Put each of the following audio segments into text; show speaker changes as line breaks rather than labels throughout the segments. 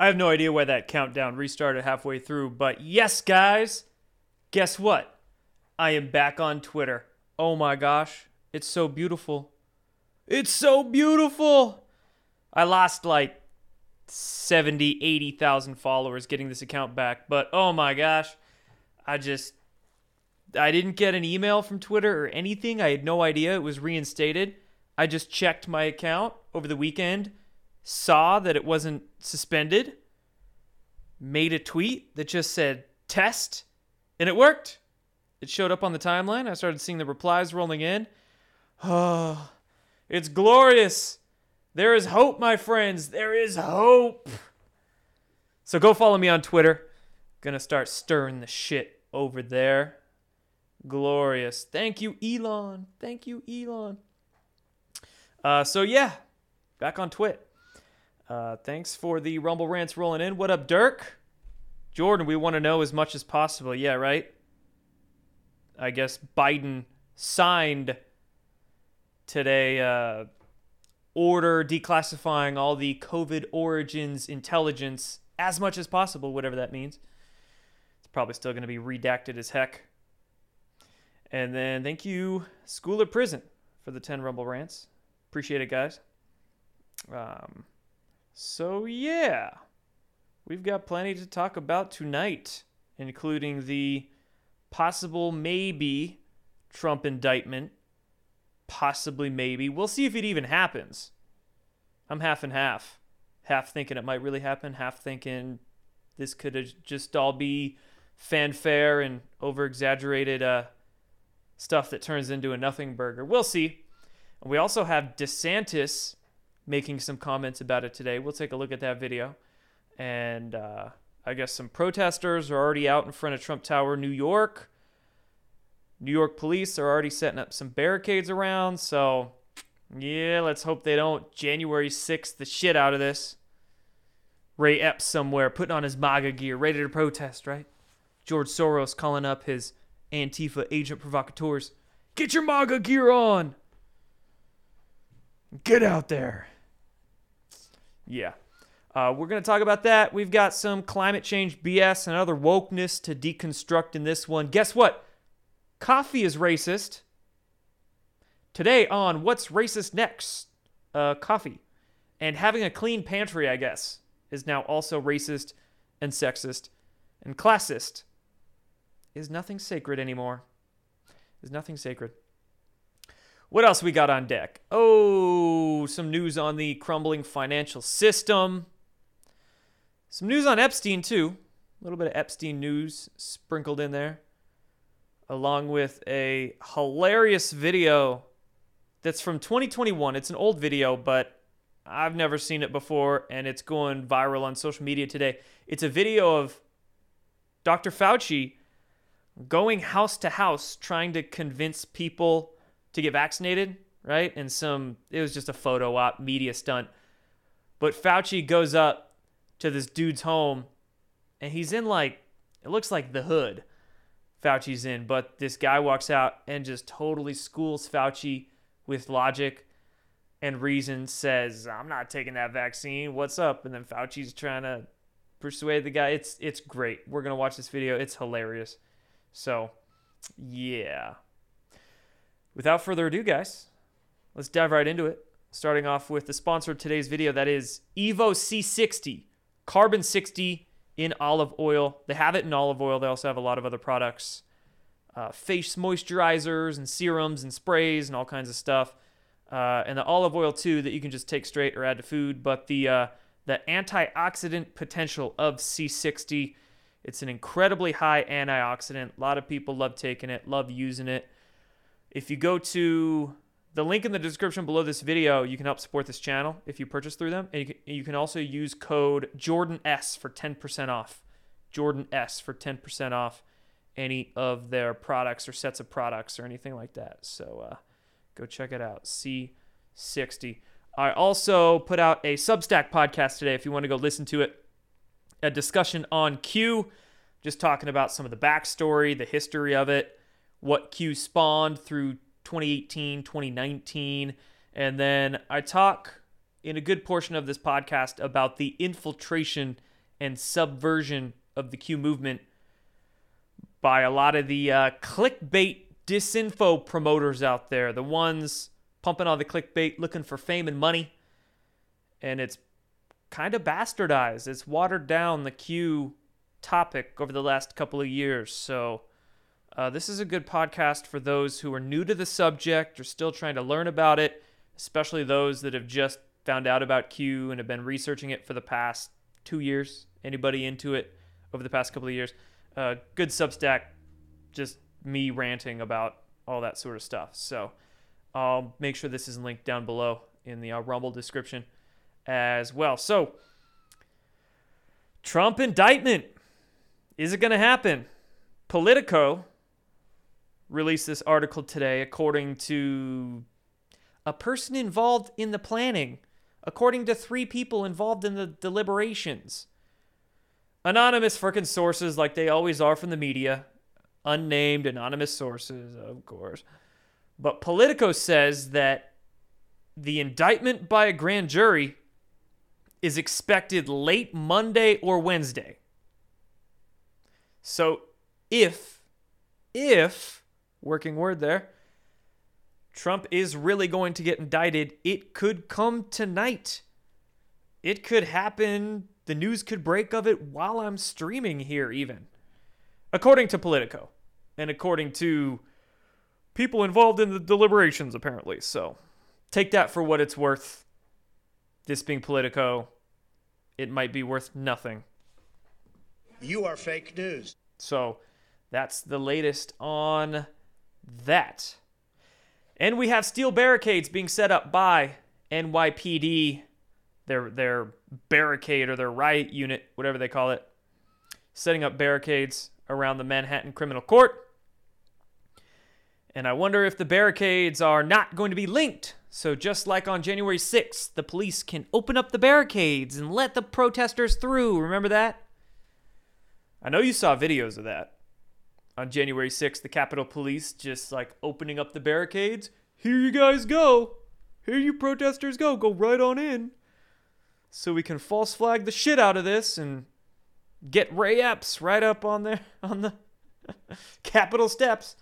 I have no idea why that countdown restarted halfway through, but yes, guys, guess what? I am back on Twitter. Oh my gosh, it's so beautiful. It's so beautiful. I lost like 70, 80,000 followers getting this account back, but oh my gosh, I just I didn't get an email from Twitter or anything. I had no idea it was reinstated. I just checked my account over the weekend, saw that it wasn't suspended, made a tweet that just said test, and it worked. It showed up on the timeline. I started seeing the replies rolling in. Oh, it's glorious. There is hope, my friends. There is hope. So go follow me on Twitter. Gonna start stirring the shit over there. Glorious. Thank you, Elon. Thank you, Elon. Uh, so yeah, back on Twit. Uh, thanks for the Rumble rants rolling in. What up, Dirk? Jordan, we want to know as much as possible. Yeah, right? I guess Biden signed today uh, order declassifying all the COVID origins intelligence as much as possible, whatever that means. It's probably still going to be redacted as heck. And then thank you, School of Prison, for the 10 Rumble rants. Appreciate it, guys. Um, so, yeah, we've got plenty to talk about tonight, including the possible, maybe, Trump indictment. Possibly, maybe. We'll see if it even happens. I'm half and half. Half thinking it might really happen, half thinking this could just all be fanfare and over exaggerated uh, stuff that turns into a nothing burger. We'll see. And we also have DeSantis making some comments about it today. We'll take a look at that video. And uh, I guess some protesters are already out in front of Trump Tower, New York. New York police are already setting up some barricades around. So, yeah, let's hope they don't January 6th the shit out of this. Ray Epps somewhere putting on his MAGA gear, ready to protest, right? George Soros calling up his Antifa agent provocateurs. Get your MAGA gear on. Get out there. Yeah. Uh, we're going to talk about that. We've got some climate change BS and other wokeness to deconstruct in this one. Guess what? Coffee is racist. Today on What's Racist Next? Uh, coffee. And having a clean pantry, I guess, is now also racist and sexist and classist is nothing sacred anymore. Is nothing sacred. What else we got on deck? Oh, some news on the crumbling financial system. Some news on Epstein, too. A little bit of Epstein news sprinkled in there. Along with a hilarious video that's from 2021. It's an old video, but I've never seen it before, and it's going viral on social media today. It's a video of Dr. Fauci going house to house trying to convince people to get vaccinated, right? And some, it was just a photo op, media stunt. But Fauci goes up to this dude's home and he's in like, it looks like the hood Fauci's in. But this guy walks out and just totally schools Fauci with logic and reason, says, I'm not taking that vaccine. What's up? And then Fauci's trying to persuade the guy. It's, it's great. We're to watch this video. It's hilarious. So, yeah. Without further ado, guys, let's dive right into it. Starting off with the sponsor of today's video that is Evo C60, Carbon 60 in olive oil. They have it in olive oil, they also have a lot of other products. Uh, face moisturizers and serums and sprays and all kinds of stuff. Uh, and the olive oil too that you can just take straight or add to food. But the uh, the antioxidant potential of C60 it's an incredibly high antioxidant. A lot of people love taking it, love using it. If you go to the link in the description below this video, you can help support this channel if you purchase through them. And you can, also use code Jordan S for 10% off. Jordan S for 10% off any of their products or sets of products or anything like that. So uh, go check it out. C60. I also put out a Substack podcast today if you want to go listen to it a discussion on Q, just talking about some of the backstory, the history of it, what Q spawned through 2018, 2019. And then I talk in a good portion of this podcast about the infiltration and subversion of the Q movement by a lot of the uh, clickbait disinfo promoters out there, the ones pumping all the clickbait, looking for fame and money. And it's kind of bastardized. It's watered down the Q topic over the last couple of years. So, uh, this is a good podcast for those who are new to the subject or still trying to learn about it, especially those that have just found out about Q and have been researching it for the past two years. Anybody into it over the past couple of years? Uh, good Substack, just me ranting about all that sort of stuff. So I'll make sure this is linked down below in the uh, Rumble description as well. So, Trump indictment. Is it going to happen? Politico released this article today, according to a person involved in the planning, according to three people involved in the deliberations. Anonymous freaking sources, like they always are from the media, unnamed anonymous sources, of course. But Politico says that the indictment by a grand jury is expected late Monday or Wednesday. So if, if, working word there, Trump is really going to get indicted, it could come tonight. It could happen. The news could break of it while I'm streaming here, even. According to Politico. And according to people involved in the deliberations, apparently. So take that for what it's worth. This being Politico, it might be worth nothing.
You are fake news.
So that's the latest on that. And we have steel barricades being set up by NYPD, their their barricade or their riot unit, whatever they call it, setting up barricades around the Manhattan Criminal Court. And I wonder if the barricades are not going to be linked. So, just like on January 6th, the police can open up the barricades and let the protesters through. Remember that? I know you saw videos of that. On January 6th, the Capitol Police just like opening up the barricades. Here you guys go. Here you protesters go. Go right on in. So we can false flag the shit out of this and get Ray Epps right up on there on the Capitol steps.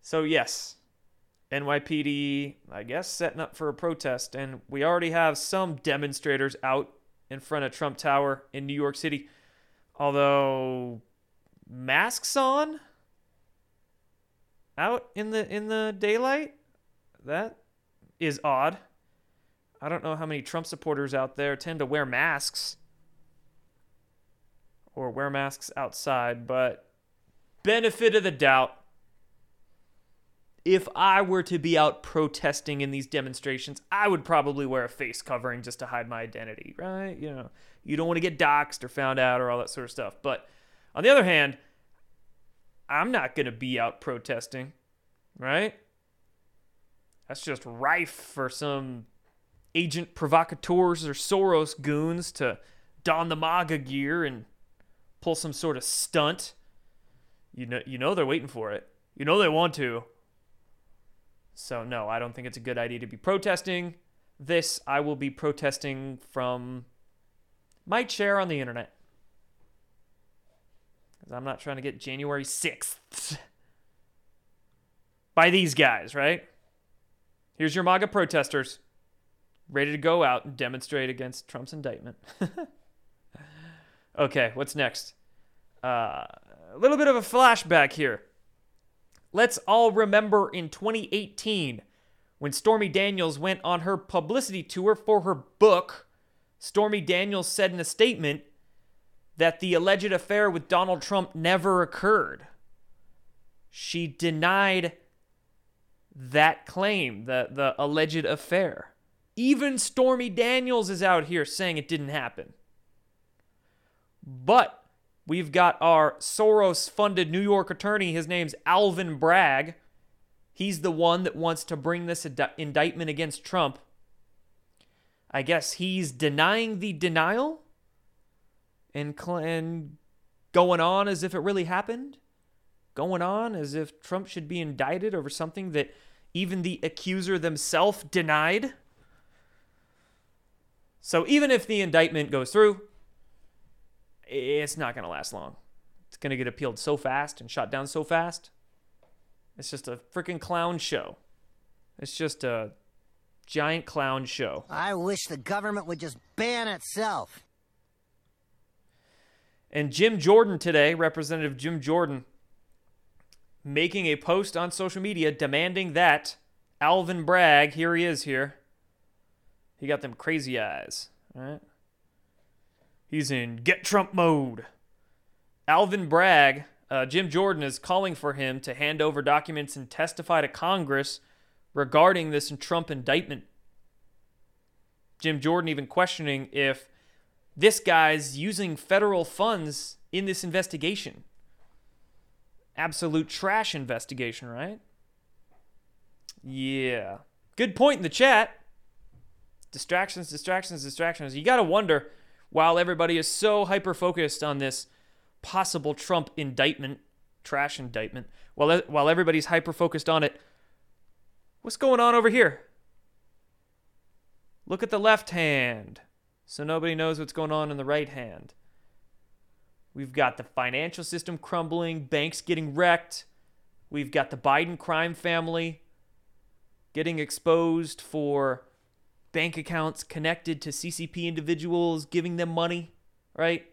So, yes, NYPD, I guess, setting up for a protest. And we already have some demonstrators out in front of Trump Tower in New York City. Although, masks on out in the in the daylight that is odd i don't know how many trump supporters out there tend to wear masks or wear masks outside but benefit of the doubt if I were to be out protesting in these demonstrations, I would probably wear a face covering just to hide my identity, right? You know, you don't want to get doxxed or found out or all that sort of stuff. But on the other hand, I'm not going to be out protesting, right? That's just rife for some agent provocateurs or Soros goons to don the MAGA gear and pull some sort of stunt. You know, you know they're waiting for it. You know they want to. So, no, I don't think it's a good idea to be protesting this. I will be protesting from my chair on the internet. Because I'm not trying to get January 6th by these guys, right? Here's your MAGA protesters ready to go out and demonstrate against Trump's indictment. okay, what's next? Uh, a little bit of a flashback here. Let's all remember in 2018 when Stormy Daniels went on her publicity tour for her book. Stormy Daniels said in a statement that the alleged affair with Donald Trump never occurred. She denied that claim, the, the alleged affair. Even Stormy Daniels is out here saying it didn't happen. But We've got our Soros funded New York attorney. His name's Alvin Bragg. He's the one that wants to bring this ind- indictment against Trump. I guess he's denying the denial and, cl- and going on as if it really happened. Going on as if Trump should be indicted over something that even the accuser themselves denied. So even if the indictment goes through, it's not going to last long. It's going to get appealed so fast and shot down so fast. It's just a freaking clown show. It's just a giant clown show.
I wish the government would just ban itself.
And Jim Jordan today, Representative Jim Jordan, making a post on social media demanding that Alvin Bragg, here he is here. He got them crazy eyes, all right? He's in get Trump mode. Alvin Bragg, uh, Jim Jordan is calling for him to hand over documents and testify to Congress regarding this Trump indictment. Jim Jordan even questioning if this guy's using federal funds in this investigation. Absolute trash investigation, right? Yeah. Good point in the chat. Distractions, distractions, distractions. You got to wonder while everybody is so hyper focused on this possible Trump indictment, trash indictment, while, while everybody's hyper focused on it, what's going on over here? Look at the left hand so nobody knows what's going on in the right hand. We've got the financial system crumbling, banks getting wrecked. We've got the Biden crime family getting exposed for bank accounts connected to CCP individuals, giving them money, right?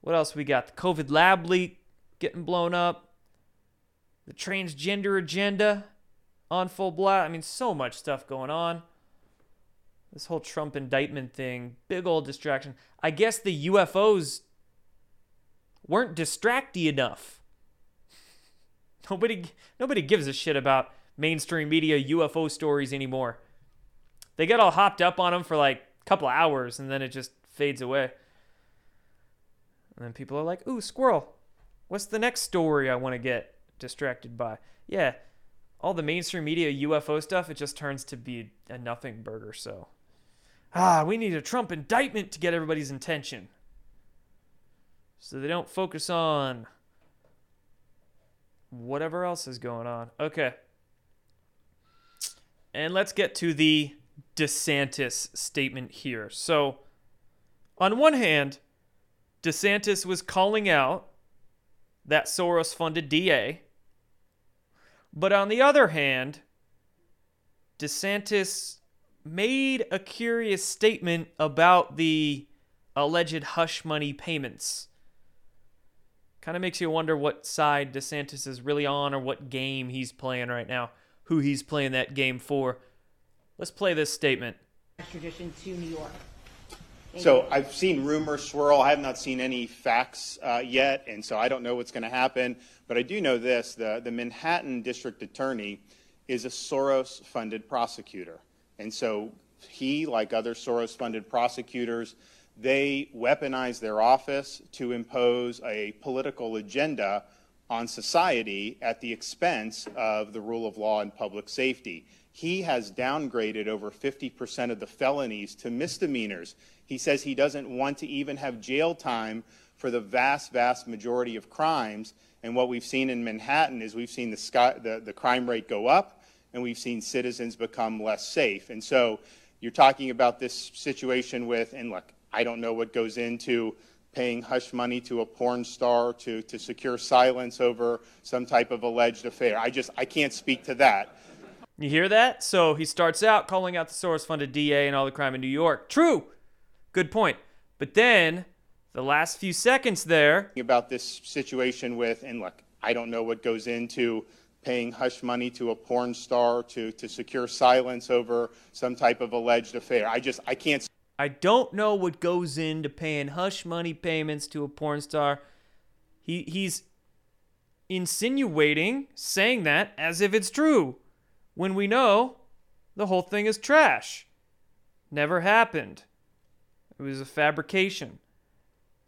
What else we got? The COVID lab leak getting blown up. The transgender agenda on full blast. I mean, so much stuff going on. This whole Trump indictment thing, big old distraction. I guess the UFOs weren't distracty enough. Nobody nobody gives a shit about mainstream media UFO stories anymore. They get all hopped up on them for like a couple hours and then it just fades away. And then people are like, "Ooh, squirrel. What's the next story I want to get distracted by?" Yeah, all the mainstream media UFO stuff, it just turns to be a nothing burger, so ah, we need a Trump indictment to get everybody's attention. So they don't focus on whatever else is going on. Okay. And let's get to the DeSantis statement here. So, on one hand, DeSantis was calling out that Soros funded DA. But on the other hand, DeSantis made a curious statement about the alleged hush money payments. Kind of makes you wonder what side DeSantis is really on or what game he's playing right now, who he's playing that game for. Let's play this statement.
Extradition to New York. Thank
So
you.
I've seen rumors swirl. I have not seen any facts uh, yet, and so I don't know what's going to happen. But I do know this: the the Manhattan District Attorney is a Soros-funded prosecutor, and so he, like other Soros-funded prosecutors, they weaponize their office to impose a political agenda on society at the expense of the rule of law and public safety. He has downgraded over 50% of the felonies to misdemeanors. He says he doesn't want to even have jail time for the vast, vast majority of crimes. And what we've seen in Manhattan is we've seen the, sky, the, the crime rate go up and we've seen citizens become less safe. And so you're talking about this situation with, and look, I don't know what goes into paying hush money to a porn star to, to secure silence over some type of alleged affair. I just, I can't speak to that.
You hear that? So he starts out calling out the Soros funded DA and all the crime in New York. True. Good point. But then the last few seconds there,
About this situation with, and look, I don't know what goes into paying hush money to a porn star to, to secure silence over some type of alleged affair. I just, I can't
I don't know what goes into paying hush money payments to a porn star. He he's insinuating, saying that as if it's true, when we know the whole thing is trash. Never happened. It was a fabrication.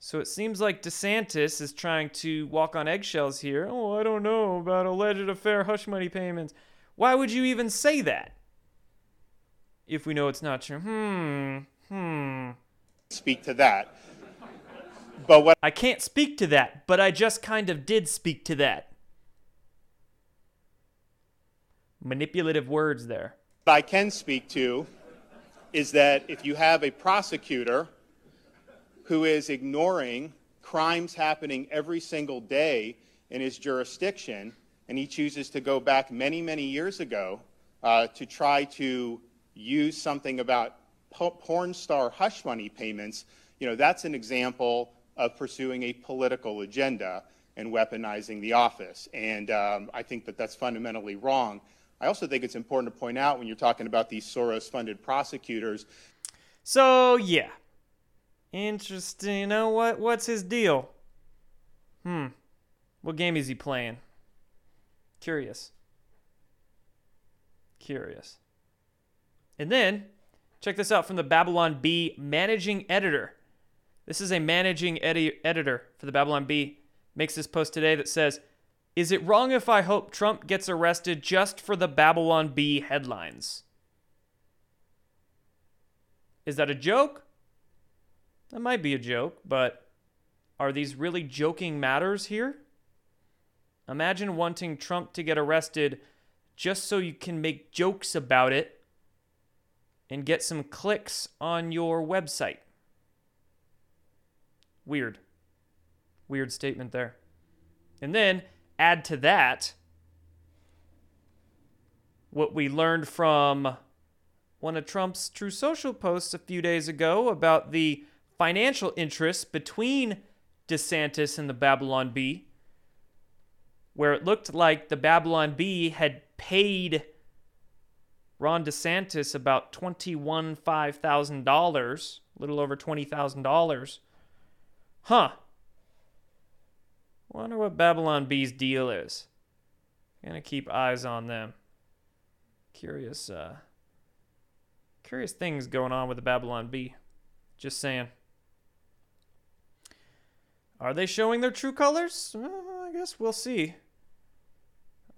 So it seems like DeSantis is trying to walk on eggshells here. Oh, I don't know about alleged affair hush money payments. Why would you even say that? If we know it's not true. Hmm. Hmm.
speak to that. But what
I can't speak to that, but I just kind of did speak to that. Manipulative words there.
What I can speak to is that if you have a prosecutor who is ignoring crimes happening every single day in his jurisdiction, and he chooses to go back many, many years ago uh, to try to use something about po- porn star hush money payments, you know, that's an example of pursuing a political agenda and weaponizing the office. And um, I think that that's fundamentally wrong. I also think it's important to point out when you're talking about these Soros funded prosecutors.
So, yeah. Interesting. You know what? What's his deal? Hmm. What game is he playing? Curious. Curious. And then, check this out from the Babylon Bee managing editor. This is a managing edi- editor for the Babylon Bee. Makes this post today that says, Is it wrong if I hope Trump gets arrested just for the Babylon Bee headlines? Is that a joke? That might be a joke, but are these really joking matters here? Imagine wanting Trump to get arrested just so you can make jokes about it and get some clicks on your website. Weird. Weird statement there. And then add to that what we learned from one of Trump's Truth Social posts a few days ago about the financial interests between DeSantis and the Babylon Bee, where it looked like the Babylon Bee had paid Ron DeSantis about twenty-one five thousand dollars, a little over twenty thousand dollars. Huh. Wonder what Babylon Bee's deal is. Gonna keep eyes on them. Curious, uh, curious things going on with the Babylon Bee. Just saying. Are they showing their true colors? Uh, I guess we'll see.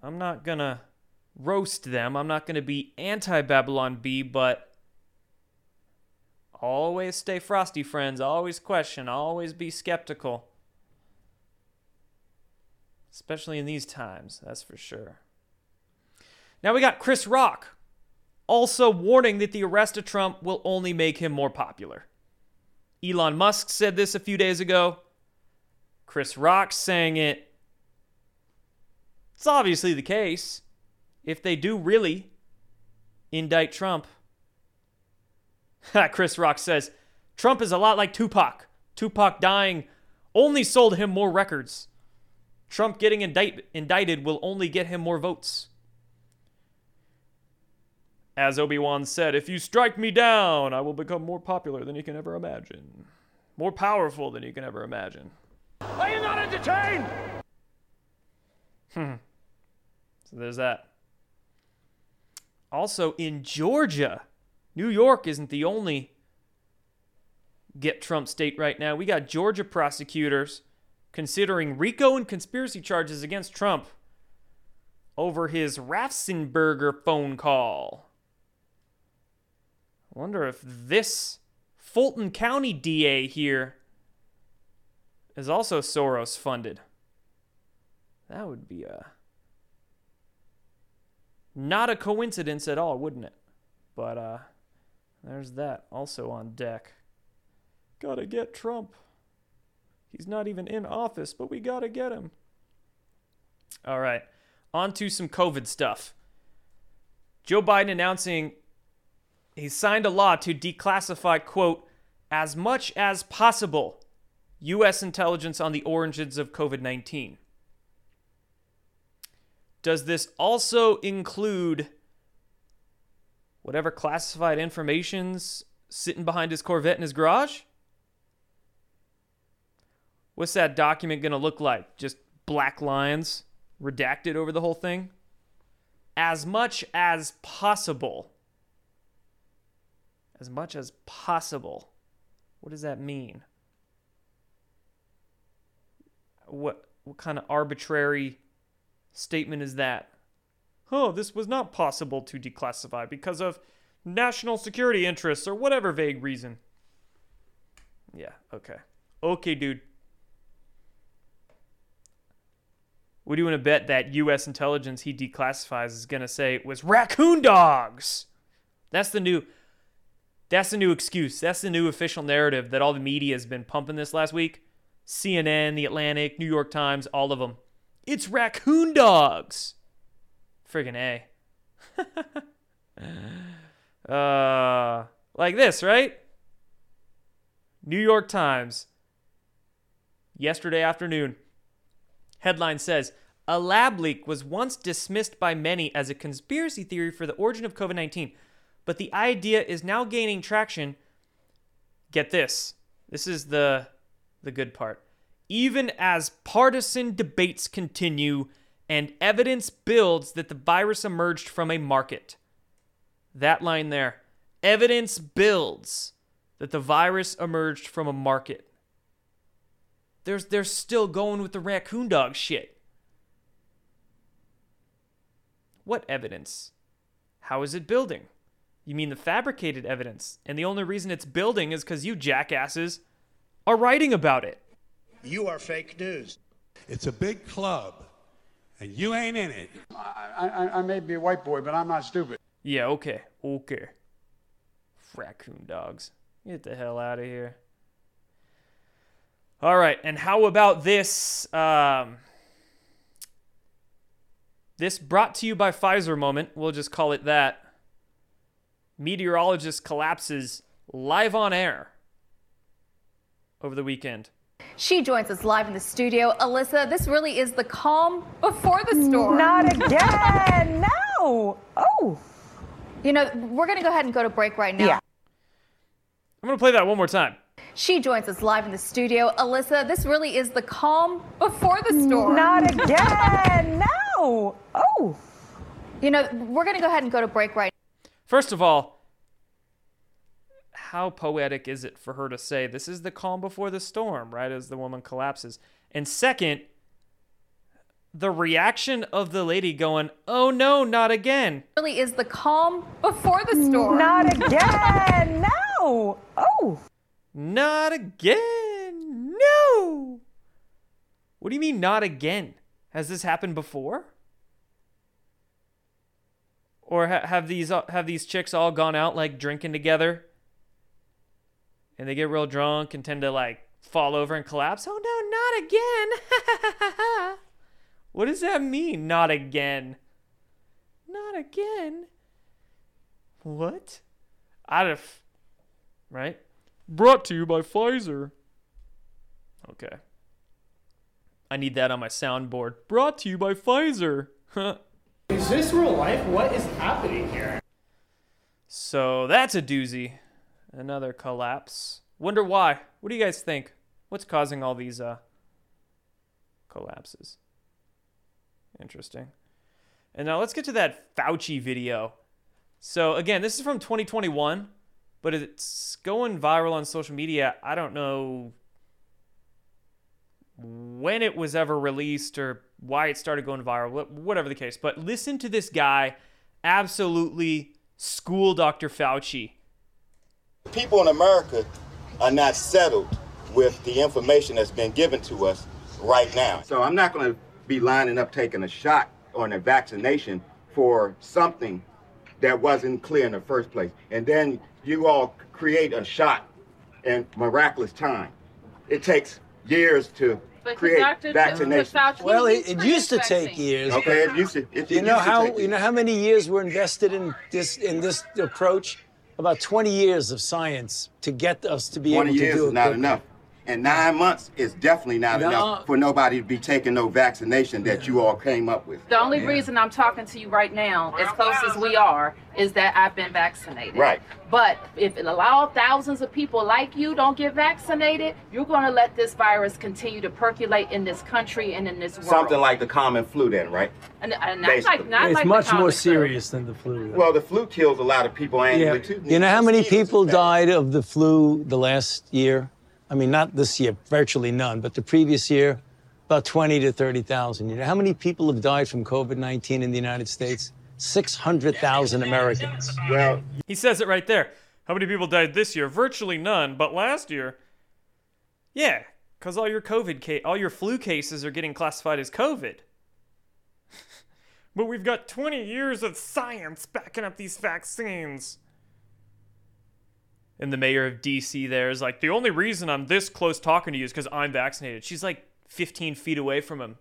I'm not gonna roast them. I'm not gonna be anti Babylon Bee, but always stay frosty, friends. Always question. Always be skeptical. Especially in these times, that's for sure. Now we got Chris Rock also warning that the arrest of Trump will only make him more popular. Elon Musk said this a few days ago. Chris Rock saying it. It's obviously the case. If they do really indict Trump, Chris Rock says Trump is a lot like Tupac. Tupac dying only sold him more records. Trump getting indict- indicted will only get him more votes. As Obi Wan said, if you strike me down, I will become more popular than you can ever imagine. More powerful than you can ever imagine.
Are you not entertained?
Hmm. So there's that. Also in Georgia, New York isn't the only get Trump state right now. We got Georgia prosecutors considering RICO and conspiracy charges against Trump over his Raffensperger phone call. I wonder if this Fulton County DA here is also Soros funded. That would be a not a coincidence at all, wouldn't it? But uh there's that also on deck. Gotta get Trump. He's not even in office, but we gotta get him. All right, on to some COVID stuff. Joe Biden announcing he signed a law to declassify, quote, as much as possible U.S. intelligence on the origins of COVID 19. Does this also include whatever classified information's sitting behind his Corvette in his garage? What's that document going to look like? Just black lines redacted over the whole thing? As much as possible. As much as possible. What does that mean? What what kind of arbitrary statement is that? Oh, this was not possible to declassify because of national security interests or whatever vague reason. Yeah, okay. Okay, dude. What do you want to bet that U.S. intelligence he declassifies is going to say it was raccoon dogs? That's the new. That's the new excuse. That's the new official narrative that all the media has been pumping this last week. CNN, The Atlantic, New York Times, all of them. It's raccoon dogs. Friggin' A. uh, like this, right? New York Times. Yesterday afternoon. Headline says A lab leak was once dismissed by many as a conspiracy theory for the origin of COVID 19, but the idea is now gaining traction. Get this. This is the the good part. Even as partisan debates continue and evidence builds that the virus emerged from a market. That line there. Evidence builds that the virus emerged from a market. There's they're still going with the raccoon dog shit. What evidence? How is it building? You mean the fabricated evidence? And the only reason it's building is because you jackasses are writing about it.
You are fake news.
It's a big club, and you ain't in it.
I, I, I may be a white boy, but I'm not stupid.
Yeah, okay, okay. Raccoon dogs. Get the hell out of here. All right, and how about this? Um, this brought to you by Pfizer moment. We'll just call it that. Meteorologist collapses live on air over the weekend.
She joins us live in the studio. Alyssa, this really is the calm before the storm.
Not again. no. Oh.
You know, we're going to go ahead and go to break right now.
Yeah.
I'm going to play that one more time.
She joins us live in the studio. Alyssa, this really is the calm before the storm.
Not again. no. Oh.
You know, we're going to go ahead and go to break right
First of all, how poetic is it for her to say, This is the calm before the storm, right as the woman collapses? And second, the reaction of the lady going, Oh no, not again.
really is the calm before the storm.
Not again. no. Oh.
Not again. No. What do you mean, not again? Has this happened before? Or ha- have these uh, have these chicks all gone out like drinking together, and they get real drunk and tend to like fall over and collapse? Oh no, not again! what does that mean? Not again. Not again. What? Out of right? Brought to you by Pfizer. Okay. I need that on my soundboard. Brought to you by Pfizer. Huh.
Is this real life? What is happening here?
so that's a doozy. Another collapse. Wonder why. What do you guys think? What's causing all these uh collapses? Interesting. And now let's get to that Fauci video. So again, this is from 2021, but it's going viral on social media. I don't know when it was ever released or why it started going viral, whatever the case. But listen to this guy absolutely school Dr. Fauci.
People in America are not settled with the information that's been given to us right now. So I'm not going to be lining up taking a shot or a vaccination for something that wasn't clear in the first place. And then you all create a shot in miraculous time. It takes years to create vaccination.
Well, it, it used to take years.
Okay, it used to. It,
You
it
know
used to
how
take
you know how many years were invested in this in this approach? About 20 years of science to get us to be able to do it.
20
years is not
enough. And nine months is definitely not
No.
enough for nobody to be taking no vaccination that you all came up with.
The only reason I'm talking to you right now, as close as we are, is that I've been vaccinated.
Right.
But if it allow thousands of people like you don't get vaccinated, you're going to let this virus continue to percolate in this country and in this world.
Something like the common flu, then, right?
And, and not
Basically.
like, not
It's
like
much more
common flu.
serious than the flu.
Well, the flu kills a lot of people
Yeah.
annually too.
You know how many people died of the flu the last year? I mean, not this year, virtually none, but the previous year, about 20 to 30,000. You know how many people have died from COVID 19 in the United States? 600,000 Americans.
Well,
He says it right there. How many people died this year? Virtually none, but last year. Yeah, cuz all your COVID ca- all your flu cases are getting classified as COVID. but we've got 20 years of science backing up these vaccines. And the mayor of DC there is like, the only reason I'm this close talking to you is because I'm vaccinated. She's like 15 feet away from him.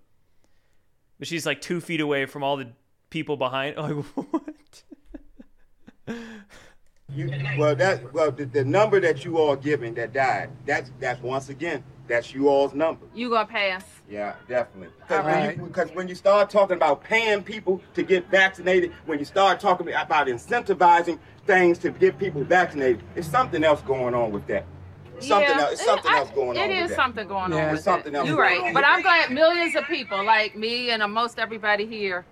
But she's like two feet away from all the people behind. Like, what?
You, well, that well the, the number that you all given that died. That's that's once again that's you all's number.
You gonna pass?
Yeah, definitely. Because
All
when,
right.
when you start talking about paying people to get vaccinated, when you start talking about incentivizing things to get people vaccinated, there's something else going on with that. Something
Yeah,
else. It's something
it-
else going on.
It
with
is
that.
something going
Yeah,
on.
it's
with
something
that.
else
You're
going
right,
on
but I'm glad millions of people like me and most everybody here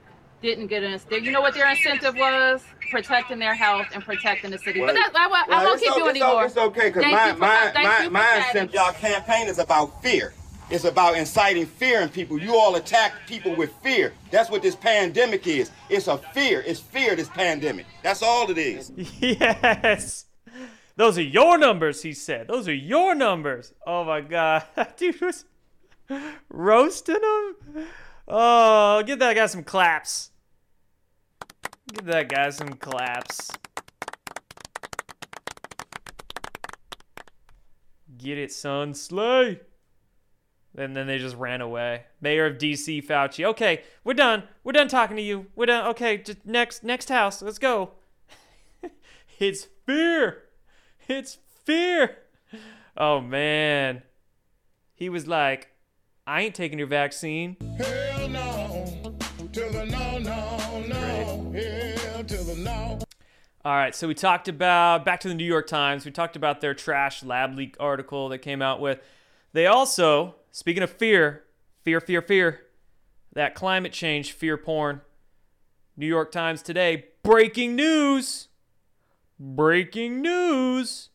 didn't get an incentive. You know what their incentive was? Protecting their health and protecting the city.
Well,
but that's, I, won't- I won't keep
o-
you
it's o-
anymore.
It's okay, because
Thank
my, my, my, my incentive, y'all campaign is about fear. It's about inciting fear in people. You all attack people with fear. That's what this pandemic is. It's a fear. It's fear, this pandemic. That's all it is.
Yes. Those are your numbers, he said. Those are your numbers. Oh my god. Dude was roasting him. Oh, give that guy some claps. Give that guy some claps. Get it, son. Slay. And then they just ran away. Mayor of DC, Fauci. Okay, we're done. We're done talking to you. We're done. Okay, just next next house. Let's go. it's fear. It's fear. Oh man. He was like, I ain't taking your vaccine.
Hell no.
All right, so we talked about back to the New York Times. We talked about their trash lab leak article that came out with. They also, speaking of fear, fear, fear, fear, that climate change fear porn. New York Times today, breaking news. Breaking news.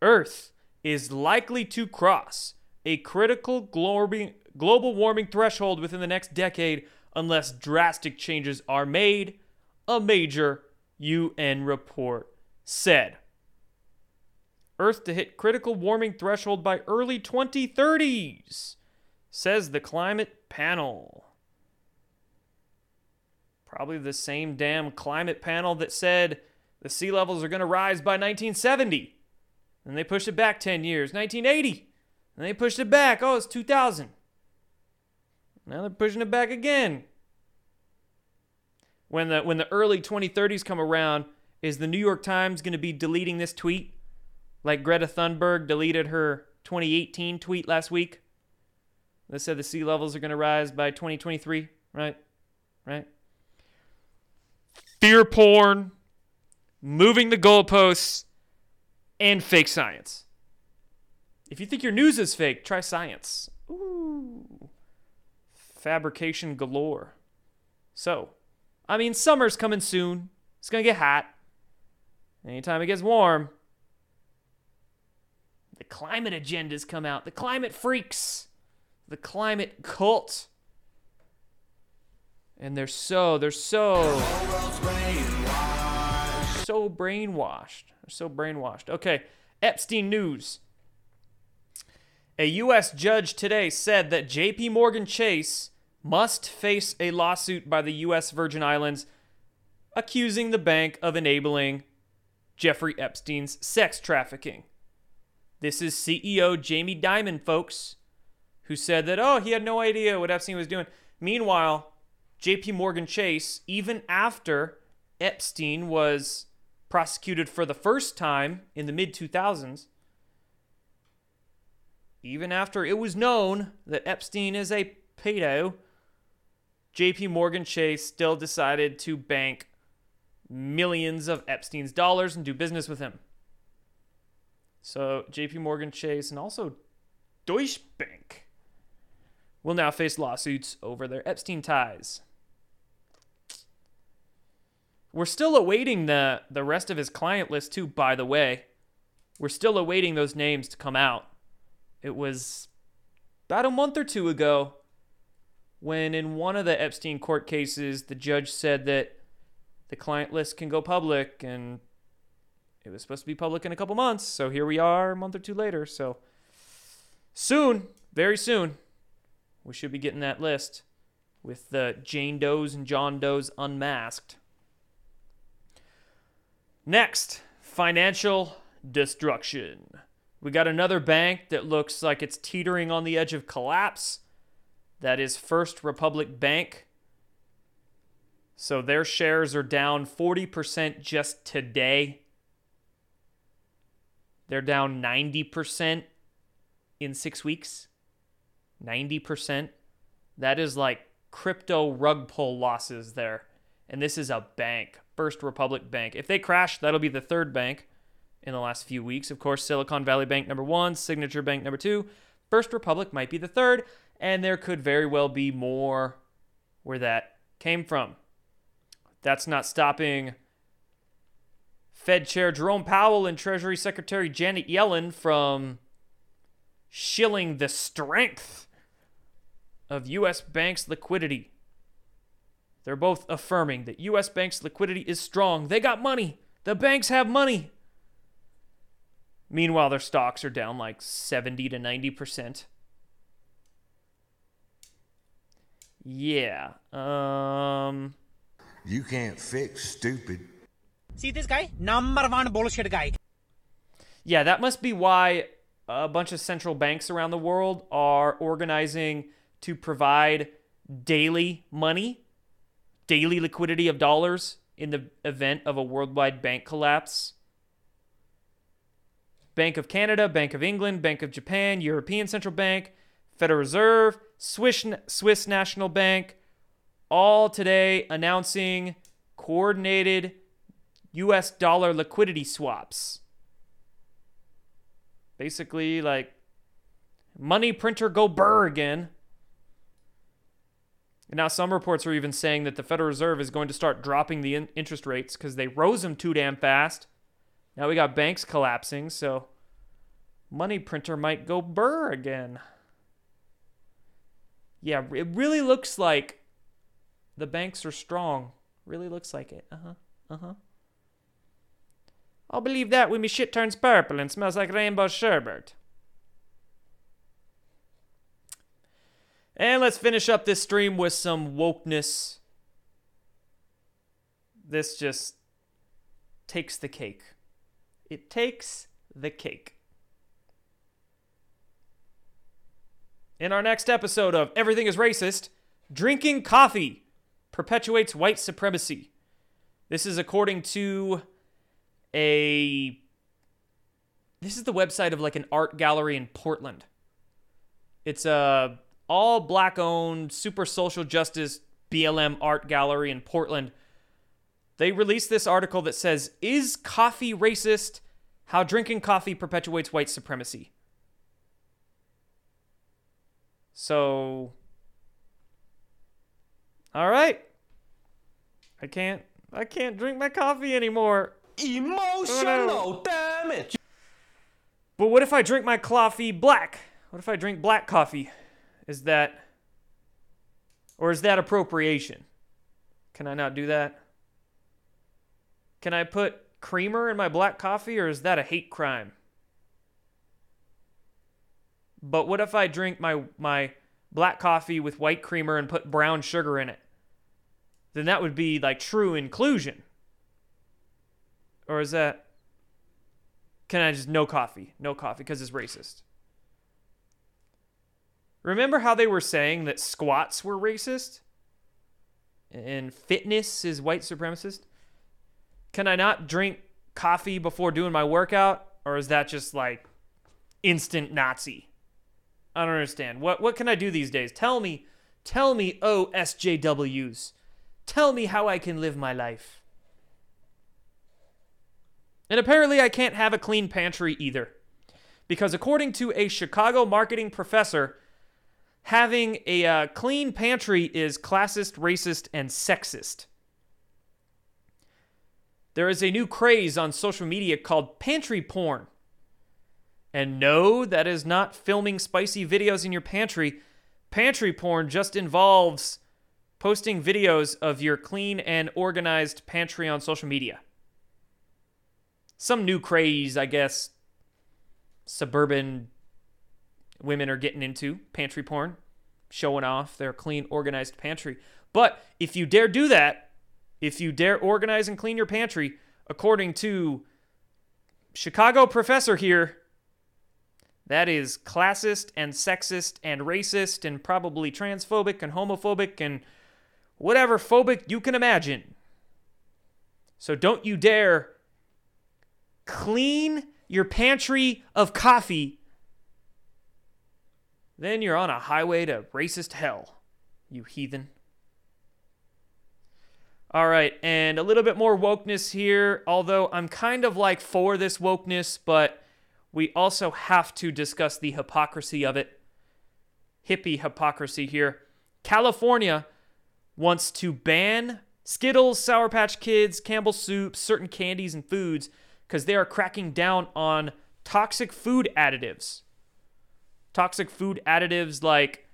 Earth is likely to cross a critical global warming threshold within the next decade unless drastic changes are made, a major UN report said. Earth to hit critical warming threshold by early 2030s, says the climate panel. Probably the same damn climate panel that said the sea levels are going to rise by 1970. And they pushed it back 10 years, 1980. And they pushed it back. Oh, it's 2000. Now they're pushing it back again. When the when the early 2030s come around, is the New York Times going to be deleting this tweet like Greta Thunberg deleted her 2018 tweet last week? That said the sea levels are going to rise by 2023, right? Right? Fear porn, moving the goalposts, and fake science. If you think your news is fake, try science. Ooh. Fabrication galore. So, I mean, summer's coming soon. It's going to get hot. Anytime it gets warm, the climate agendas come out. The climate freaks. The climate cult. And they're so, they're so, so brainwashed. They're so brainwashed. Okay, Epstein news. A U.S. judge today said that J.P. Morgan Chase must face a lawsuit by the U.S. Virgin Islands accusing the bank of enabling Jeffrey Epstein's sex trafficking. This is CEO Jamie Dimon, folks, who said that, oh, he had no idea what Epstein was doing. Meanwhile, JP Morgan Chase, even after Epstein was prosecuted for the first time in the mid 2000s, even after it was known that Epstein is a pedo, JP Morgan Chase still decided to bank millions of Epstein's dollars and do business with him. So JP Morgan Chase and also Deutsche Bank will now face lawsuits over their Epstein ties. We're still awaiting the, the rest of his client list, too, by the way. We're still awaiting those names to come out. It was about a month or two ago when, in one of the Epstein court cases, the judge said that the client list can go public, and it was supposed to be public in a couple months. So here we are, a month or two later. So soon, very soon, we should be getting that list with the Jane Does and John Does unmasked. Next, financial destruction. We got another bank that looks like it's teetering on the edge of collapse. That is First Republic Bank. So their shares are down 40% just today. They're down 90% in six weeks. 90%. That is like crypto rug pull losses there. And this is a bank, First Republic Bank. If they crash, that'll be the third bank in the last few weeks. Of course, Silicon Valley Bank number one, Signature Bank number two, First Republic might be the third, and there could very well be more where that came from. That's not stopping Fed Chair Jerome Powell and Treasury Secretary Janet Yellen from shilling the strength of U.S. banks' liquidity. They're both affirming that U.S. banks' liquidity is strong. They got money. The banks have money. Meanwhile, their stocks are down like 70 to 90%. Yeah. Um
You can't fix stupid.
See this guy? Number one bullshit guy.
Yeah, that must be why a bunch of central banks around the world are organizing to provide daily money, daily liquidity of dollars in the event of a worldwide bank collapse. Bank of Canada, Bank of England, Bank of Japan, European Central Bank, Federal Reserve, Swiss, Swiss National Bank, all today announcing coordinated US dollar liquidity swaps. Basically, like money printer go burr again. And now some reports are even saying that the Federal Reserve is going to start dropping the in- interest rates because they rose them too damn fast. Now we got banks collapsing, so money printer might go burr again. Yeah, it really looks like the banks are strong. Really looks like it. Uh huh. Uh huh. I'll believe that when my shit turns purple and smells like rainbow sherbet. And let's finish up this stream with some wokeness. This just takes the cake. It takes the cake. In our next episode of Everything is Racist, drinking coffee perpetuates white supremacy. This is according to a. This is the website of like an art gallery in Portland. It's a all black owned, super social justice BLM art gallery in Portland. They released this article that says, Is coffee racist? How drinking coffee perpetuates white supremacy. So, all right. I can't. I can't drink my coffee anymore.
Emotional damage.
But what if I drink my coffee black? What if I drink black coffee? Is that. Or is that appropriation? Can I not do that? Can I put creamer in my black coffee or is that a hate crime? But what if I drink my my black coffee with white creamer and put brown sugar in it? Then that would be like true inclusion. Or is that can I just no coffee? No coffee because it's racist. Remember how they were saying that squats were racist? And fitness is white supremacist? Can I not drink coffee before doing my workout? Or is that just like instant Nazi? I don't understand. What what can I do these days? Tell me, tell me, oh SJWs. Tell me how I can live my life. And apparently I can't have a clean pantry either. Because according to a Chicago marketing professor, having a uh, clean pantry is classist, racist, and sexist. There is a new craze on social media called pantry porn. And no, that is not filming spicy videos in your pantry. Pantry porn just involves posting videos of your clean and organized pantry on social media. Some new craze, I guess, suburban women are getting into pantry porn, showing off their clean, organized pantry. But if you dare do that, if you dare organize and clean your pantry, according to Chicago professor here. That is classist and sexist and racist and probably transphobic and homophobic and whatever phobic you can imagine. So don't you dare clean your pantry of coffee. Then you're on a highway to racist hell, you heathen. All right, and a little bit more wokeness here, although I'm kind of like for this wokeness, but we also have to discuss the hypocrisy of it. Hippie hypocrisy here. California wants to ban Skittles, Sour Patch Kids, Campbell Soup, certain candies and foods because they are cracking down on toxic food additives. Toxic food additives like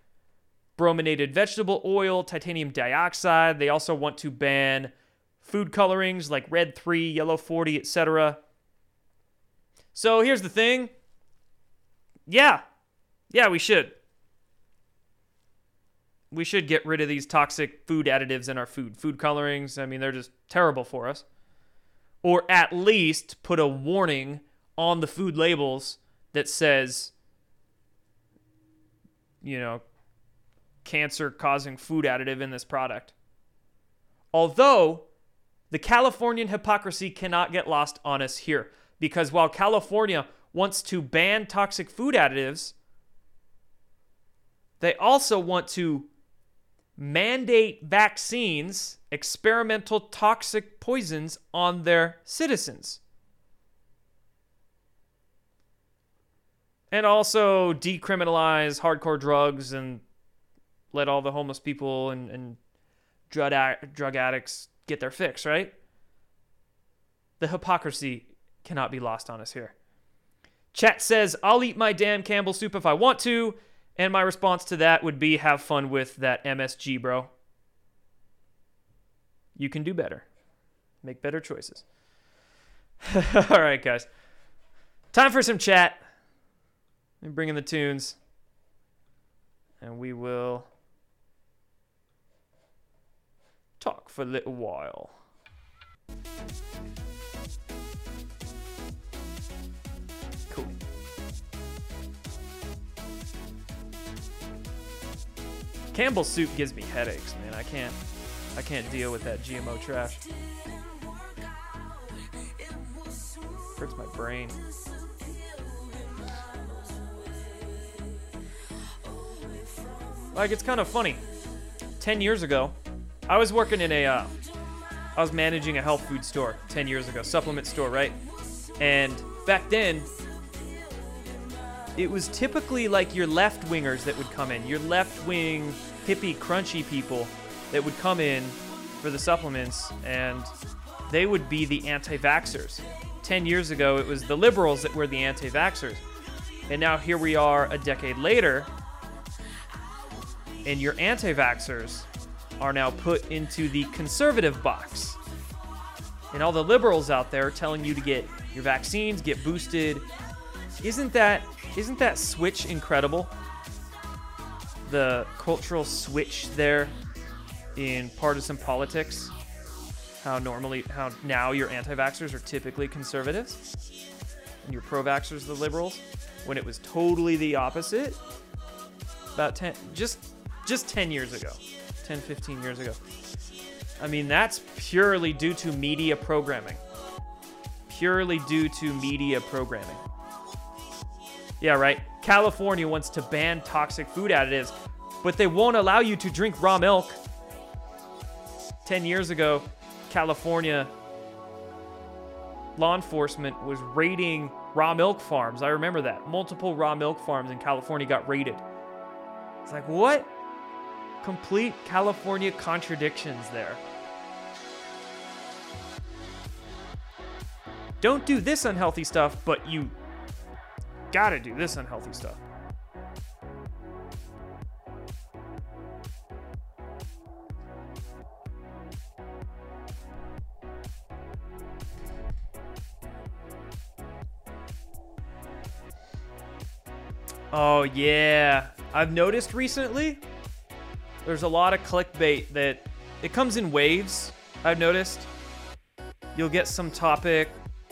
brominated vegetable oil, titanium dioxide. They also want to ban food colorings like red 3, yellow 40, etc. So here's the thing. Yeah. Yeah, we should. We should get rid of these toxic food additives in our food. Food colorings, I mean, they're just terrible for us. Or at least put a warning on the food labels that says, you know, cancer causing food additive in this product. Although the Californian hypocrisy cannot get lost on us here, because while California wants to ban toxic food additives, they also want to mandate vaccines, experimental toxic poisons on their citizens. And also decriminalize hardcore drugs and let all the homeless people and, and drug, drug addicts get their fix, right? The hypocrisy cannot be lost on us here. Chat says, I'll eat my damn Campbell soup if I want to. And my response to that would be have fun with that MSG, bro. You can do better. Make better choices. All right, guys. Time for some chat. Let me bring in the tunes. And we will talk for a little while. Campbell soup gives me headaches, man. I can't I can't deal with that GMO trash. Hurts my brain. Like it's kind of funny. 10 years ago, I was working in a, uh, I was managing a health food store 10 years ago, supplement store, right? And back then, it was typically like your left wingers that would come in, your left wing hippie crunchy people that would come in for the supplements, and they would be the anti vaxxers. 10 years ago, it was the liberals that were the anti vaxxers. And now here we are a decade later, and your anti vaxxers are now put into the conservative box. And all the liberals out there telling you to get your vaccines, get boosted. Isn't that isn't that switch incredible? The cultural switch there in partisan politics. How normally how now your anti-vaxxers are typically conservatives and your pro-vaxxers the liberals when it was totally the opposite about 10 just just 10 years ago. 10, 15 years ago. I mean, that's purely due to media programming. Purely due to media programming. Yeah, right. California wants to ban toxic food additives, but they won't allow you to drink raw milk. 10 years ago, California law enforcement was raiding raw milk farms. I remember that. Multiple raw milk farms in California got raided. It's like, what? complete California contradictions there. Don't do this unhealthy stuff, but you gotta do this unhealthy stuff. Oh, yeah. I've noticed recently there's a lot of clickbait that it comes in waves. I've noticed. You'll get some topic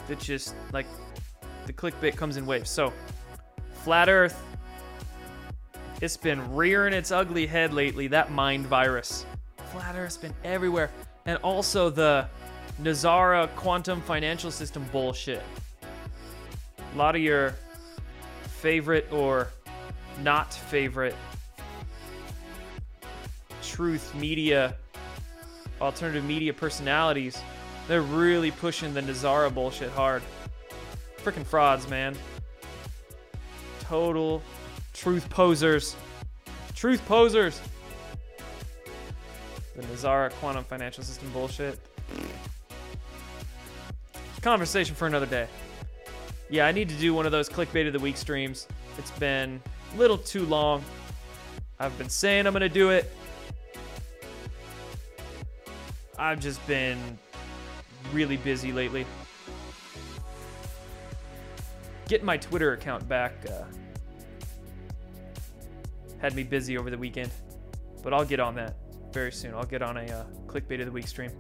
that just like the clickbait comes in waves. So, flat Earth, it's been rearing its ugly head lately. That mind virus, flat Earth's been everywhere, and also the NESARA quantum financial system bullshit. A lot of your favorite or not favorite truth media, alternative media personalities, they're really pushing the NESARA bullshit hard. Freaking frauds, man. Total truth posers. Truth posers. The NESARA quantum financial system bullshit. Conversation for another day. Yeah, I need to do one of those clickbait of the week streams. It's been a little too long. I've been saying I'm going to do it. I've just been really busy lately. Getting my Twitter account back uh, had me busy over the weekend, but I'll get on that very soon. I'll get on a uh, clickbait of the week stream.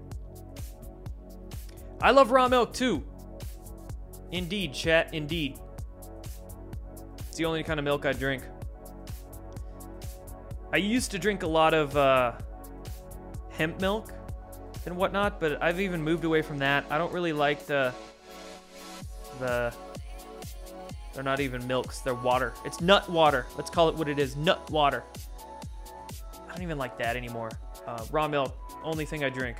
I love raw milk too. Indeed, chat, indeed. It's the only kind of milk I drink. I used to drink a lot of uh, hemp milk and whatnot, but I've even moved away from that. I don't really like the the they're not even milks, they're water. It's nut water. Let's call it what it is, nut water. I don't even like that anymore. Uh, raw milk, only thing I drink.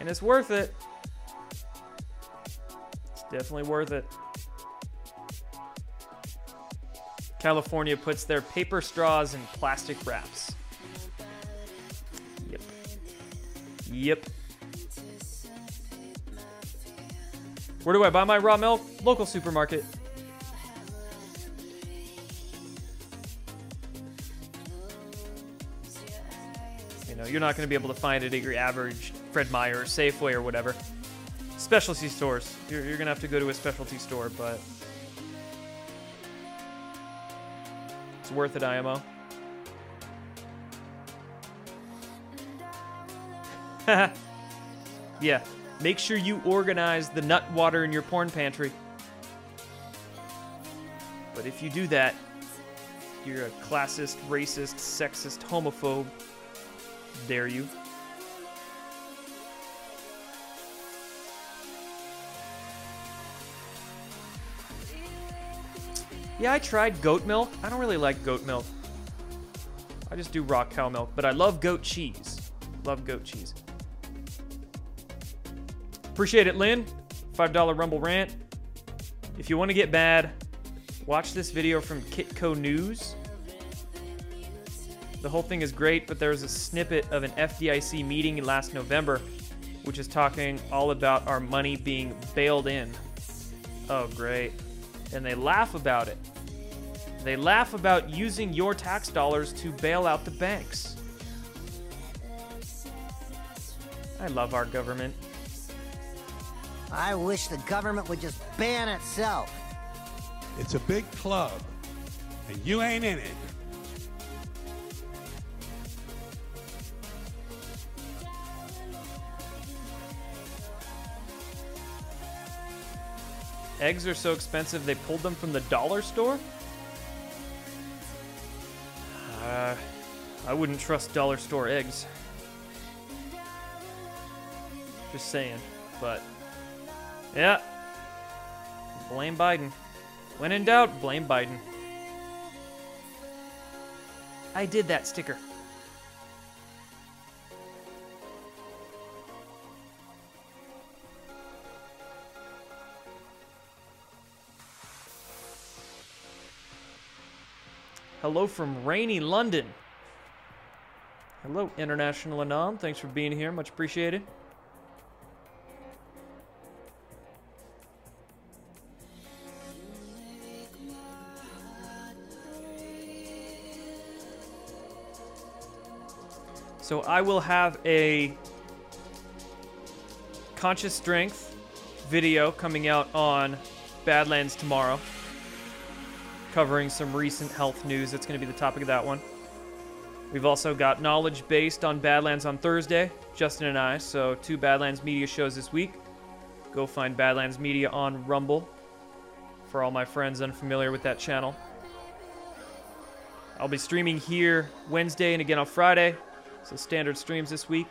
And it's worth it. It's definitely worth it. California puts their paper straws in plastic wraps. Yep. Where do I buy my raw milk? Local supermarket. You know, you're not going to be able to find it at your average Fred Meyer or Safeway or whatever. Specialty stores. You're, you're going to have to go to a specialty store, but it's worth it, IMO. yeah. Make sure you organize the nut water in your porn pantry. But if you do that, you're a classist, racist, sexist, homophobe. Dare you? Yeah, I tried goat milk. I don't really like goat milk. I just do raw cow milk, but I love goat cheese. Love goat cheese. Appreciate it, Lynn. $5 Rumble Rant. If you want to get bad, watch this video from Kitco News. The whole thing is great, but there's a snippet of an FDIC meeting last November, which is talking all about our money being bailed in. Oh, great. And they laugh about it. They laugh about using your tax dollars to bail out the banks. I love our government.
I wish the government would just ban itself.
It's a big club, and you ain't in it.
Eggs are so expensive they pulled them from the dollar store? Uh, I wouldn't trust dollar store eggs. Just saying, but yeah. Blame Biden. When in doubt, blame Biden. I did that sticker. Hello from rainy London. Hello, International Anon. Thanks for being here. Much appreciated. So I will have a conscious strength video coming out on Badlands tomorrow, covering some recent health news. That's going to be the topic of that one. We've also got Knowledge Based on Badlands on Thursday, Justin and I. So, two Badlands Media shows this week. Go find Badlands Media on Rumble for all my friends unfamiliar with that channel. I'll be streaming here Wednesday and again on Friday. So, standard streams this week.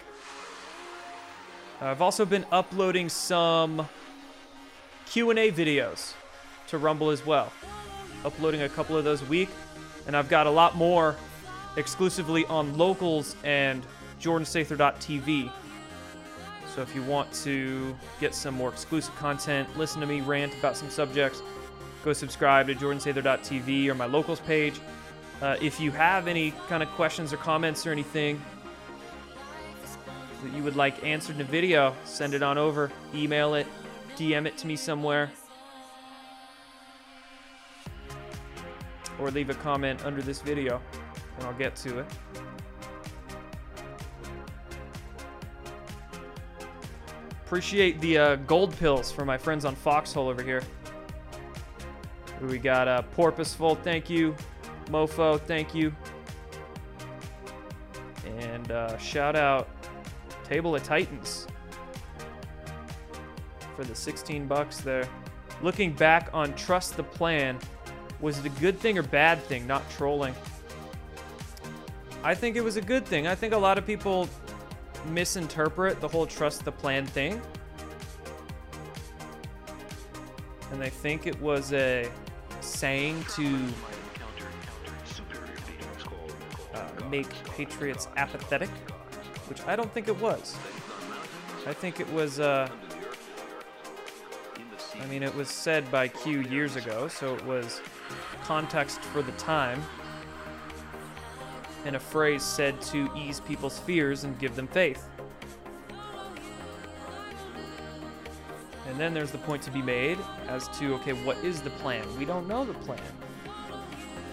I've also been uploading some Q&A videos to Rumble as well. Uploading a couple of those a week, and I've got a lot more exclusively on locals and jordansather.tv. So if you want to get some more exclusive content, listen to me rant about some subjects, go subscribe to jordansather.tv or my locals page. Uh, if you have any kind of questions or comments or anything that you would like answered in a video, send it on over, email it, DM it to me somewhere, or leave a comment under this video, and I'll get to it. Appreciate the uh, gold pills for my friends on Foxhole over here. We got uh, Porpoiseful, thank you. Mofo, thank you. And uh, shout out Table of Titans for the 16 bucks there. Looking back on Trust the Plan, was it a good thing or bad thing, not trolling? I think it was a good thing. I think a lot of people misinterpret the whole trust the plan thing. And they think it was a saying to uh, make patriots apathetic, which I don't think it was. I think it was, uh, I mean, it was said by Q years ago, so it was context for the time and a phrase said to ease people's fears and give them faith. And then there's the point to be made as to okay, what is the plan? We don't know the plan.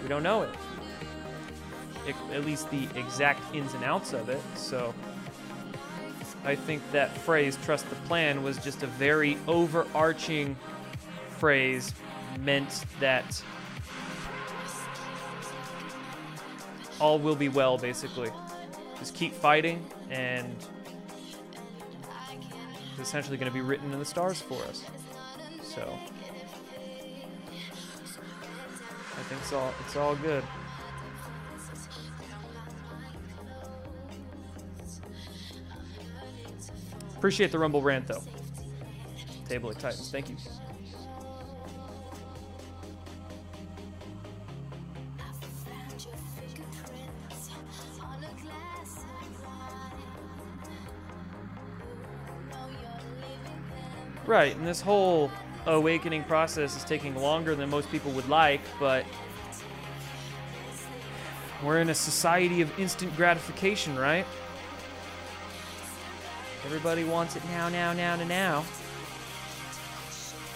We don't know it. At least the exact ins and outs of it. So I think that phrase, trust the plan, was just a very overarching phrase meant that all will be well, basically. Just keep fighting, and it's essentially going to be written in the stars for us. So I think it's all it's all good. Appreciate the Rumble rant though. Table of Titans, thank you. Right, and this whole awakening process is taking longer than most people would like, but we're in a society of instant gratification, right? Everybody wants it now, now, now, now, now.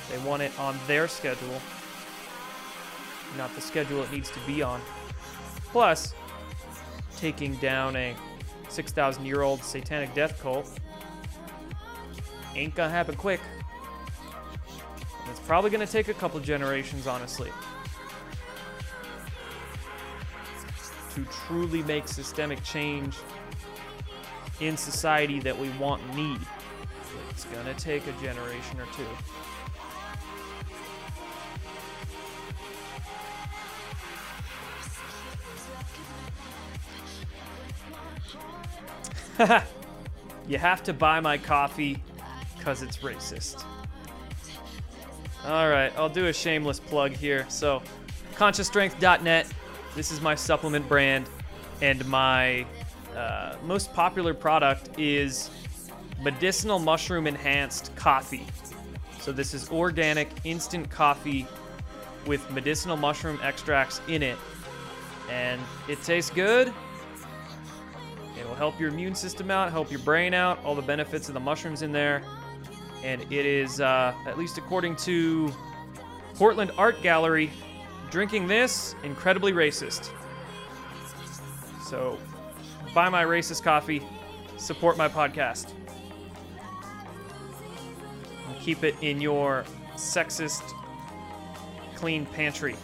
They want it on their schedule, not the schedule it needs to be on. Plus, taking down a 6,000 year old satanic death cult ain't gonna happen quick. And it's probably gonna take a couple generations, honestly, to truly make systemic change in society that we want and need. It's gonna take a generation or two. you have to buy my coffee because it's racist. All right, I'll do a shameless plug here. So, consciousstrength.net. This is my supplement brand, and my uh, most popular product is medicinal mushroom enhanced coffee. So, this is organic instant coffee with medicinal mushroom extracts in it, and it tastes good. It will help your immune system out, help your brain out, all the benefits of the mushrooms in there. And it is, uh, at least according to Portland Art Gallery, drinking this, incredibly racist. So, buy my racist coffee, support my podcast. And keep it in your sexist clean pantry.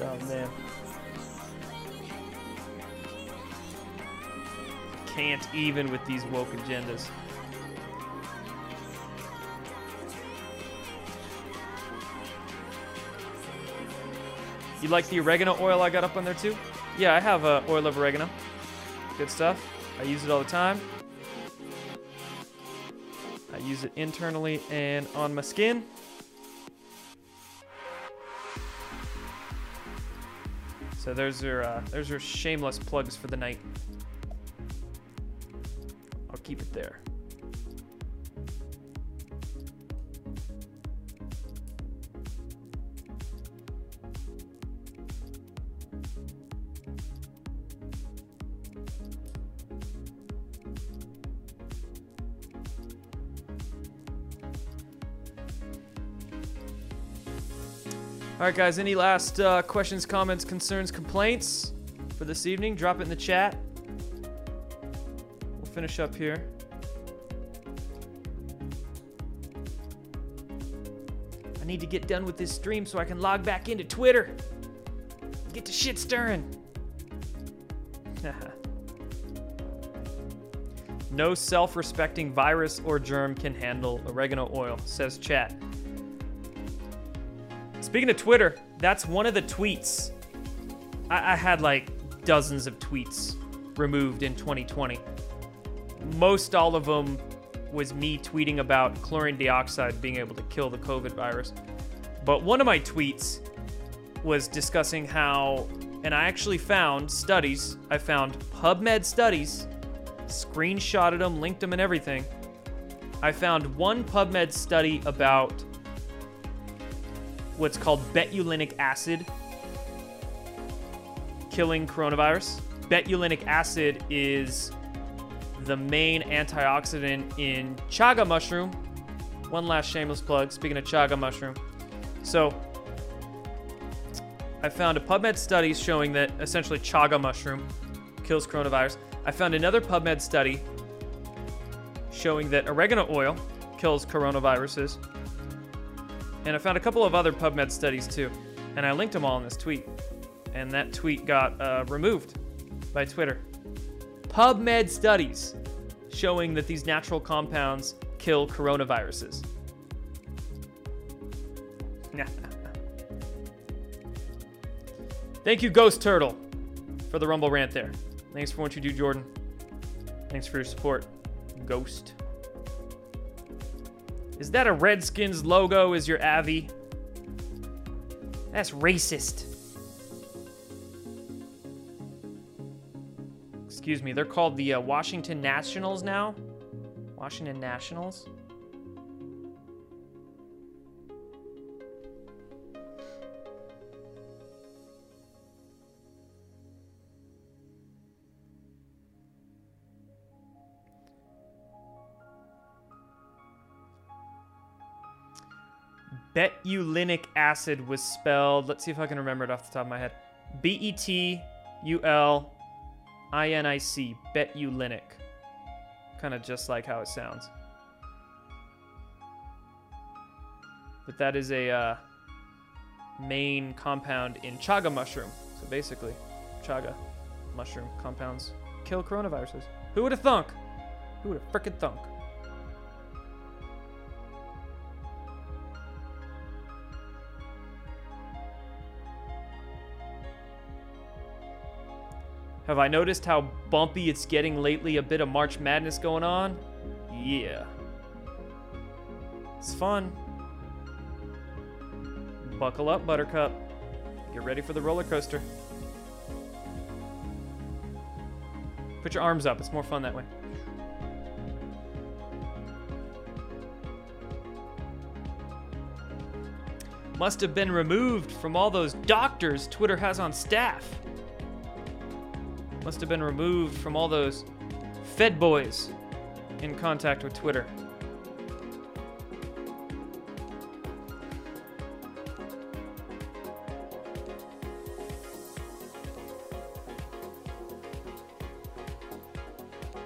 Oh man. Can't even with these woke agendas. You like the oregano oil I got up on there too? Yeah, I have uh, oil of oregano. Good stuff. I use it all the time. I use it internally and on my skin. So there's your uh, there's your shameless plugs for the night. I'll keep it there. All right, guys. Any last uh, questions, comments, concerns, complaints for this evening? Drop it in the chat. We'll finish up here. I need to get done with this stream so I can log back into Twitter. Get the shit stirring. no self respecting virus or germ can handle oregano oil, says chat. Speaking of Twitter, that's one of the tweets. I, I had like dozens of tweets removed in 2020. Most all of them was me tweeting about chlorine dioxide being able to kill the COVID virus. But one of my tweets was discussing how, and I actually found studies, I found PubMed studies, screenshotted them, linked them, and everything. I found one PubMed study about what's called betulinic acid killing coronavirus. Betulinic acid is the main antioxidant in chaga mushroom. One last shameless plug, speaking of chaga mushroom. So, I found a PubMed study showing that essentially chaga mushroom kills coronavirus. I found another PubMed study showing that oregano oil kills coronaviruses. And I found a couple of other PubMed studies too. And I linked them all in this tweet. And that tweet got uh, removed by Twitter. PubMed studies showing that these natural compounds kill coronaviruses. Thank you, Ghost Turtle, for the Rumble rant there. Thanks for what you do, Jordan. Thanks for your support, Ghost. Is that a Redskins logo? Is your Avi? That's racist. Excuse me, they're called the uh, Washington Nationals now? Washington Nationals? Betulinic acid was spelled, let's see if I can remember it off the top of my head. B E T U L I N I C, betulinic. Kind of just like how it sounds. But that is a uh, main compound in chaga mushroom. So basically, chaga mushroom compounds kill coronaviruses. Who would have thunk? Who would have frickin' thunk? Have I noticed how bumpy it's getting lately? A bit of March Madness going on? Yeah. It's fun. Buckle up, Buttercup. Get ready for the roller coaster. Put your arms up, it's more fun that way. Must have been removed from all those doctors Twitter has on staff. Must have been removed from all those Fed boys in contact with Twitter.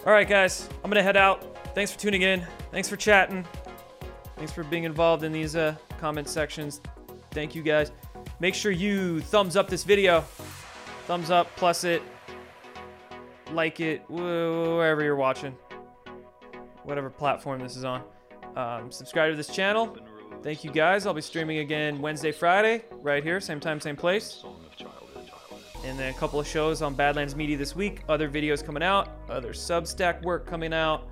All right, guys, I'm gonna head out. Thanks for tuning in. Thanks for chatting. Thanks for being involved in these uh, comment sections. Thank you, guys. Make sure you thumbs up this video. Thumbs up, plus it. Like it wherever you're watching, whatever platform this is on. Um, subscribe to this channel. Thank you guys. I'll be streaming again Wednesday, Friday, right here, same time, same place. And then a couple of shows on Badlands Media this week. Other videos coming out, other Substack work coming out.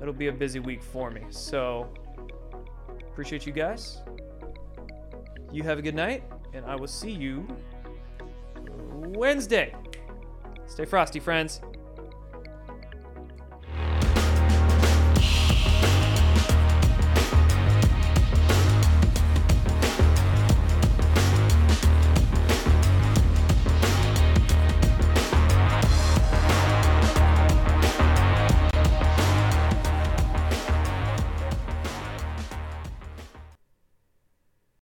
It'll be a busy week for me. So, appreciate you guys. You have a good night, and I will see you Wednesday. Stay frosty, friends.